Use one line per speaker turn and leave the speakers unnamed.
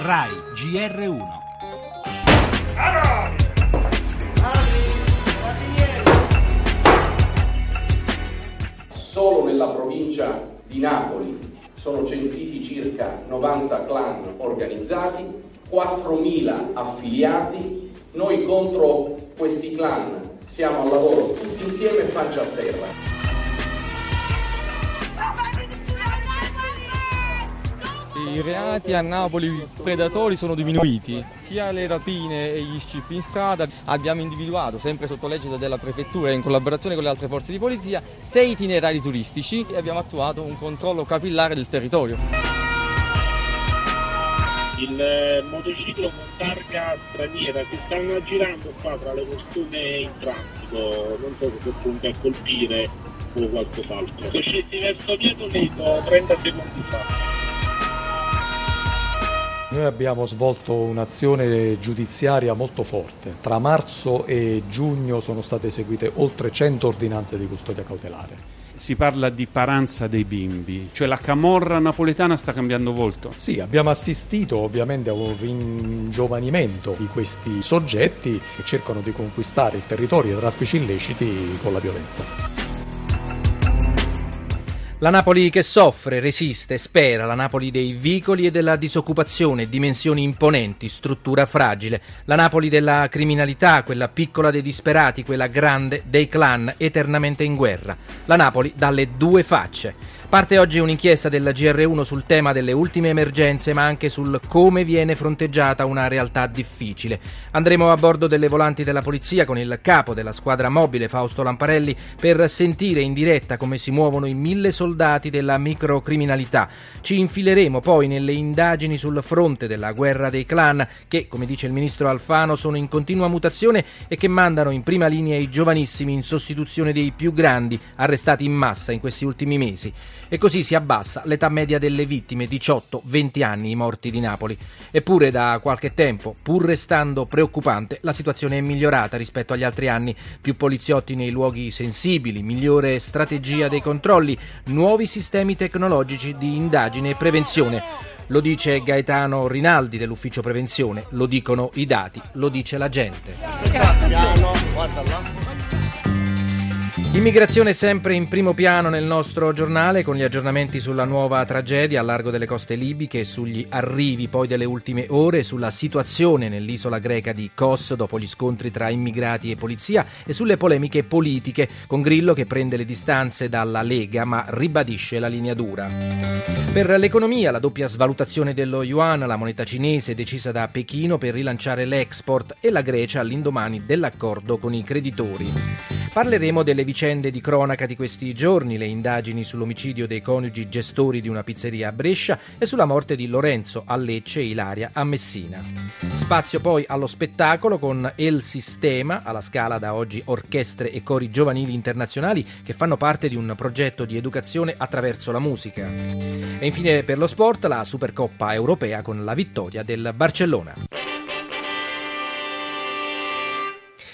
RAI GR1.
Solo nella provincia di Napoli sono censiti circa 90 clan organizzati, 4.000 affiliati. Noi contro questi clan siamo al lavoro tutti insieme faccia a terra.
Reati a Napoli predatori sono diminuiti, sia le rapine e gli scippi in strada. Abbiamo individuato, sempre sotto legge della prefettura e in collaborazione con le altre forze di polizia, sei itinerari turistici e abbiamo attuato un controllo capillare del territorio.
Il motociclo con targa straniera si stanno aggirando qua tra le persone in transito, non so se punto a colpire o qualcos'altro. Sono scesi verso via Toledo 30 secondi fa.
Noi abbiamo svolto un'azione giudiziaria molto forte. Tra marzo e giugno sono state eseguite oltre 100 ordinanze di custodia cautelare.
Si parla di paranza dei bimbi, cioè la camorra napoletana sta cambiando volto.
Sì, abbiamo assistito ovviamente a un ringiovanimento di questi soggetti che cercano di conquistare il territorio dei traffici illeciti con la violenza.
La Napoli che soffre, resiste, spera, la Napoli dei vicoli e della disoccupazione, dimensioni imponenti, struttura fragile, la Napoli della criminalità, quella piccola dei disperati, quella grande dei clan eternamente in guerra, la Napoli dalle due facce. Parte oggi un'inchiesta della GR1 sul tema delle ultime emergenze, ma anche sul come viene fronteggiata una realtà difficile. Andremo a bordo delle volanti della polizia con il capo della squadra mobile Fausto Lamparelli per sentire in diretta come si muovono i mille soldati della microcriminalità. Ci infileremo poi nelle indagini sul fronte della guerra dei clan che, come dice il ministro Alfano, sono in continua mutazione e che mandano in prima linea i giovanissimi in sostituzione dei più grandi arrestati in massa in questi ultimi mesi e così si abbassa l'età media delle vittime, 18-20 anni i morti di Napoli. Eppure da qualche tempo, pur restando preoccupante, la situazione è migliorata rispetto agli altri anni, più poliziotti nei luoghi sensibili, migliore strategia dei controlli, nuovi sistemi tecnologici di indagine e prevenzione. Lo dice Gaetano Rinaldi dell'ufficio prevenzione, lo dicono i dati, lo dice la gente. Immigrazione sempre in primo piano nel nostro giornale con gli aggiornamenti sulla nuova tragedia al largo delle coste libiche, sugli arrivi poi delle ultime ore, sulla situazione nell'isola greca di Kos dopo gli scontri tra immigrati e polizia e sulle polemiche politiche con Grillo che prende le distanze dalla Lega ma ribadisce la linea dura. Per l'economia la doppia svalutazione dello yuan, la moneta cinese decisa da Pechino per rilanciare l'export e la Grecia all'indomani dell'accordo con i creditori. Parleremo delle vicende di cronaca di questi giorni, le indagini sull'omicidio dei coniugi gestori di una pizzeria a Brescia e sulla morte di Lorenzo a Lecce e Ilaria a Messina. Spazio poi allo spettacolo con El Sistema, alla scala da oggi orchestre e cori giovanili internazionali che fanno parte di un progetto di educazione attraverso la musica. E infine per lo sport la Supercoppa europea con la vittoria del Barcellona.